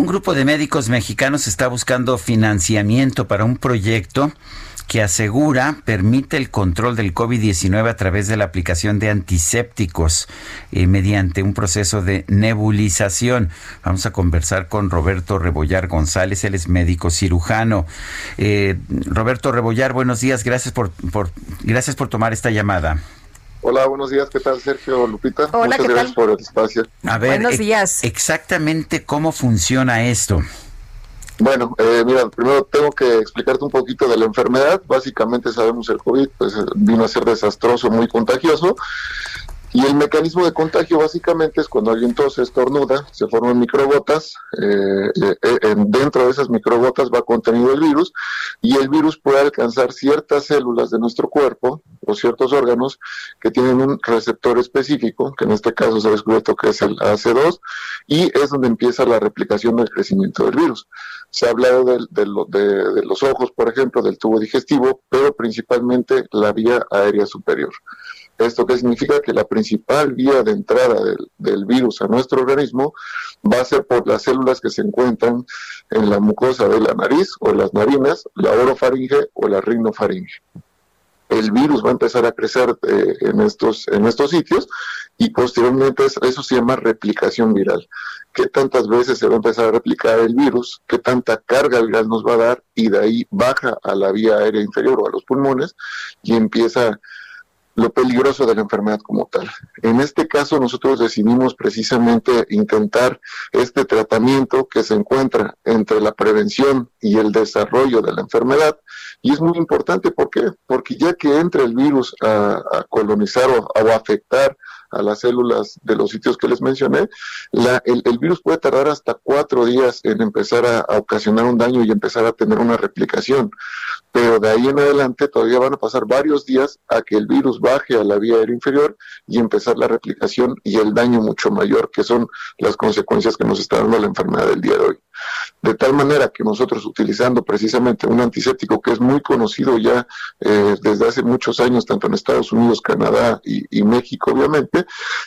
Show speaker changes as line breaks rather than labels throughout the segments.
Un grupo de médicos mexicanos está buscando financiamiento para un proyecto que asegura permite el control del COVID-19 a través de la aplicación de antisépticos eh, mediante un proceso de nebulización. Vamos a conversar con Roberto Rebollar González, él es médico cirujano. Eh, Roberto Rebollar, buenos días, gracias por, por, gracias por tomar esta llamada.
Hola, buenos días. ¿Qué tal, Sergio Lupita?
Hola,
Muchas gracias por el espacio.
A ver,
Buenos días.
exactamente cómo funciona esto.
Bueno, eh, mira, primero tengo que explicarte un poquito de la enfermedad. Básicamente sabemos el COVID, pues vino a ser desastroso, muy contagioso. Y el mecanismo de contagio básicamente es cuando alguien tose, estornuda, se forman microgotas, eh, eh, dentro de esas microgotas va contenido el virus y el virus puede alcanzar ciertas células de nuestro cuerpo o ciertos órganos que tienen un receptor específico, que en este caso se ha descubierto que es el AC2, y es donde empieza la replicación del crecimiento del virus. Se ha hablado de, de los ojos, por ejemplo, del tubo digestivo, pero principalmente la vía aérea superior. ¿Esto qué significa? Que la principal vía de entrada del, del, virus a nuestro organismo va a ser por las células que se encuentran en la mucosa de la nariz o las narinas, la orofaringe o la rinofaringe. El virus va a empezar a crecer eh, en, estos, en estos sitios y posteriormente eso se llama replicación viral. ¿Qué tantas veces se va a empezar a replicar el virus? ¿Qué tanta carga viral nos va a dar? Y de ahí baja a la vía aérea inferior o a los pulmones y empieza lo peligroso de la enfermedad como tal. En este caso nosotros decidimos precisamente intentar este tratamiento que se encuentra entre la prevención y el desarrollo de la enfermedad y es muy importante ¿por qué? porque ya que entra el virus a, a colonizar o, o a afectar a las células de los sitios que les mencioné, la, el, virus puede tardar hasta cuatro días en empezar a, ocasionar un daño y empezar a tener una replicación. Pero de ahí en adelante todavía van a pasar varios días a que el virus baje a la vía aérea inferior y empezar la replicación y el daño mucho mayor, que son las consecuencias que nos está dando la enfermedad del día de hoy. De tal manera que nosotros utilizando precisamente un antiséptico que es muy conocido ya eh, desde hace muchos años, tanto en Estados Unidos, Canadá y México, obviamente,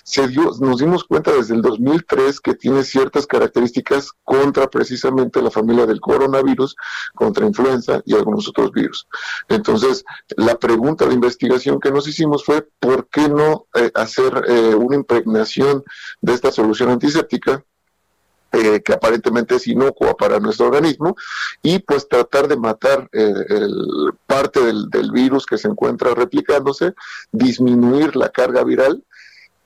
se dio, nos dimos cuenta desde el 2003 que tiene ciertas características contra precisamente la familia del coronavirus, contra influenza y algunos otros virus. Entonces, la pregunta de investigación que nos hicimos fue, ¿por qué no eh, hacer eh, una impregnación de esta solución antiséptica? Eh, que aparentemente es inocua para nuestro organismo y pues tratar de matar el, parte del, virus que se encuentra replicándose, disminuir la carga viral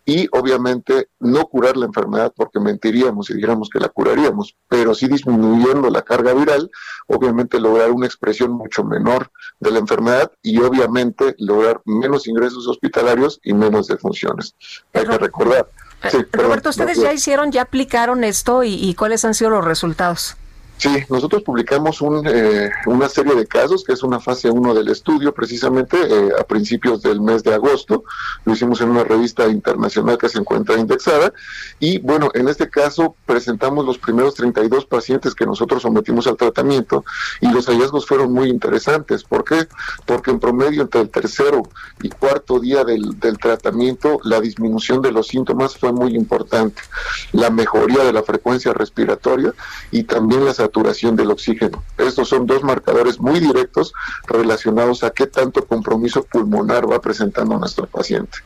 y obviamente no curar la enfermedad porque mentiríamos si dijéramos que la curaríamos, pero sí disminuyendo la carga viral, obviamente lograr una expresión mucho menor de la enfermedad y obviamente lograr menos ingresos hospitalarios y menos defunciones. Hay que recordar.
Sí, Roberto, ¿ustedes ya hicieron, ya aplicaron esto y, y cuáles han sido los resultados?
Sí, nosotros publicamos un, eh, una serie de casos, que es una fase 1 del estudio, precisamente eh, a principios del mes de agosto. Lo hicimos en una revista internacional que se encuentra indexada. Y bueno, en este caso presentamos los primeros 32 pacientes que nosotros sometimos al tratamiento y los hallazgos fueron muy interesantes. ¿Por qué? Porque en promedio entre el tercero y cuarto día del, del tratamiento, la disminución de los síntomas fue muy importante. La mejoría de la frecuencia respiratoria y también las saturación del oxígeno. Estos son dos marcadores muy directos relacionados a qué tanto compromiso pulmonar va presentando nuestro paciente.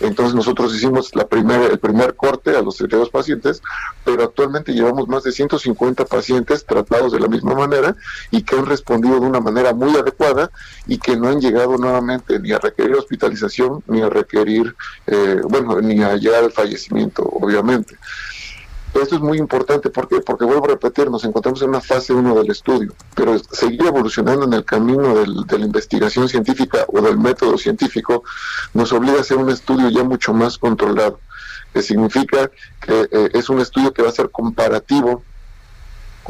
Entonces nosotros hicimos el primer corte a los 32 pacientes, pero actualmente llevamos más de 150 pacientes tratados de la misma manera y que han respondido de una manera muy adecuada y que no han llegado nuevamente ni a requerir hospitalización ni a requerir, eh, bueno, ni a llegar al fallecimiento, obviamente. Esto es muy importante, ¿por qué? Porque vuelvo a repetir, nos encontramos en una fase 1 del estudio, pero seguir evolucionando en el camino del, de la investigación científica o del método científico nos obliga a hacer un estudio ya mucho más controlado que significa que eh, es un estudio que va a ser comparativo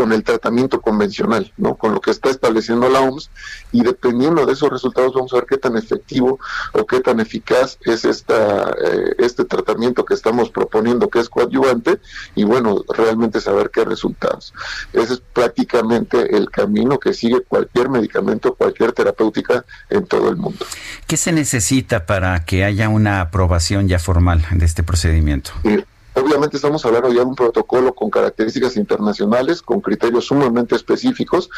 con el tratamiento convencional, ¿no? Con lo que está estableciendo la OMS y dependiendo de esos resultados vamos a ver qué tan efectivo o qué tan eficaz es esta eh, este tratamiento que estamos proponiendo que es coadyuvante y bueno, realmente saber qué resultados. Ese es prácticamente el camino que sigue cualquier medicamento, cualquier terapéutica en todo el mundo.
¿Qué se necesita para que haya una aprobación ya formal de este procedimiento?
Obviamente estamos hablando ya de un protocolo con características internacionales, con criterios sumamente específicos.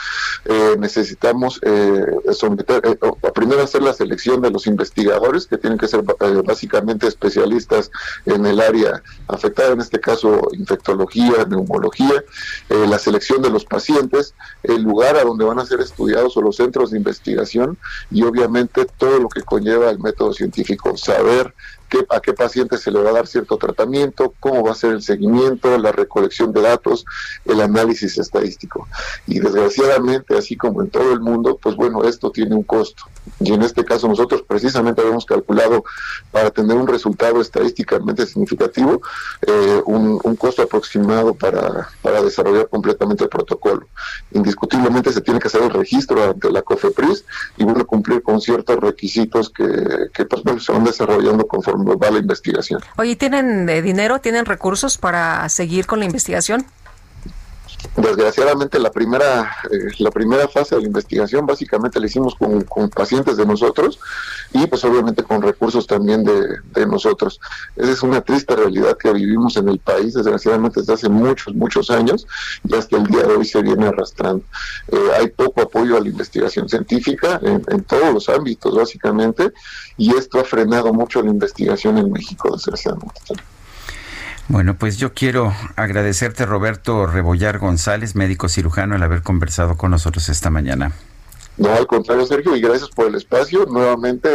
Eh, necesitamos eh, someter, eh, primero hacer la selección de los investigadores, que tienen que ser básicamente especialistas en el área afectada, en este caso infectología, neumología, la selección de los pacientes, el lugar a donde van a ser estudiados o los centros de investigación y obviamente todo lo que conlleva el método científico, saber a qué paciente se le va a dar cierto tratamiento, cómo va a ser el seguimiento, la recolección de datos, el análisis estadístico. Y desgraciadamente, así como en todo el mundo, pues bueno, esto tiene un costo. Y en este caso nosotros precisamente habíamos calculado para tener un resultado estadísticamente significativo eh, un, costo aproximado para, para desarrollar completamente el protocolo. Indiscutiblemente se tiene que hacer el registro ante la COFEPRIS y bueno, cumplir con ciertos requisitos que, que pues, se van desarrollando conforme va.
Oye, ¿tienen eh, dinero, tienen recursos para seguir con la investigación?
Desgraciadamente la primera eh, la primera fase de la investigación básicamente la hicimos con, pacientes de nosotros y pues obviamente con recursos también de, nosotros. Esa es una triste realidad que vivimos en el país desgraciadamente desde hace muchos, muchos años y hasta el día de hoy se viene arrastrando. Eh, hay poco apoyo a la investigación científica en, en todos los ámbitos básicamente y esto ha frenado mucho la investigación en México desgraciadamente.
Bueno, pues yo quiero agradecerte, Roberto Rebollar González, médico cirujano, el haber conversado con nosotros esta mañana.
No, al contrario, Sergio, y gracias por el espacio. Nuevamente,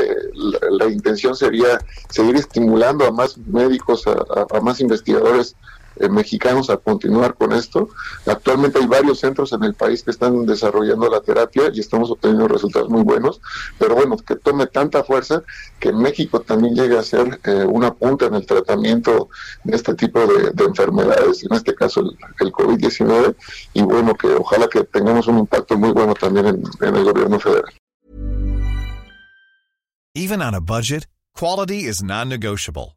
la, intención sería seguir estimulando a más médicos, a más investigadores eh, mexicanos a continuar con esto. Actualmente hay varios centros en el país que están desarrollando la terapia y estamos obteniendo resultados muy buenos, pero bueno, que tome tanta fuerza que México también llegue a ser eh, una punta en el tratamiento de este tipo de, enfermedades, en este caso el, COVID-19, y bueno, que ojalá que tengamos un impacto muy bueno también en, en el gobierno federal.
Even on a budget, quality is non-negotiable.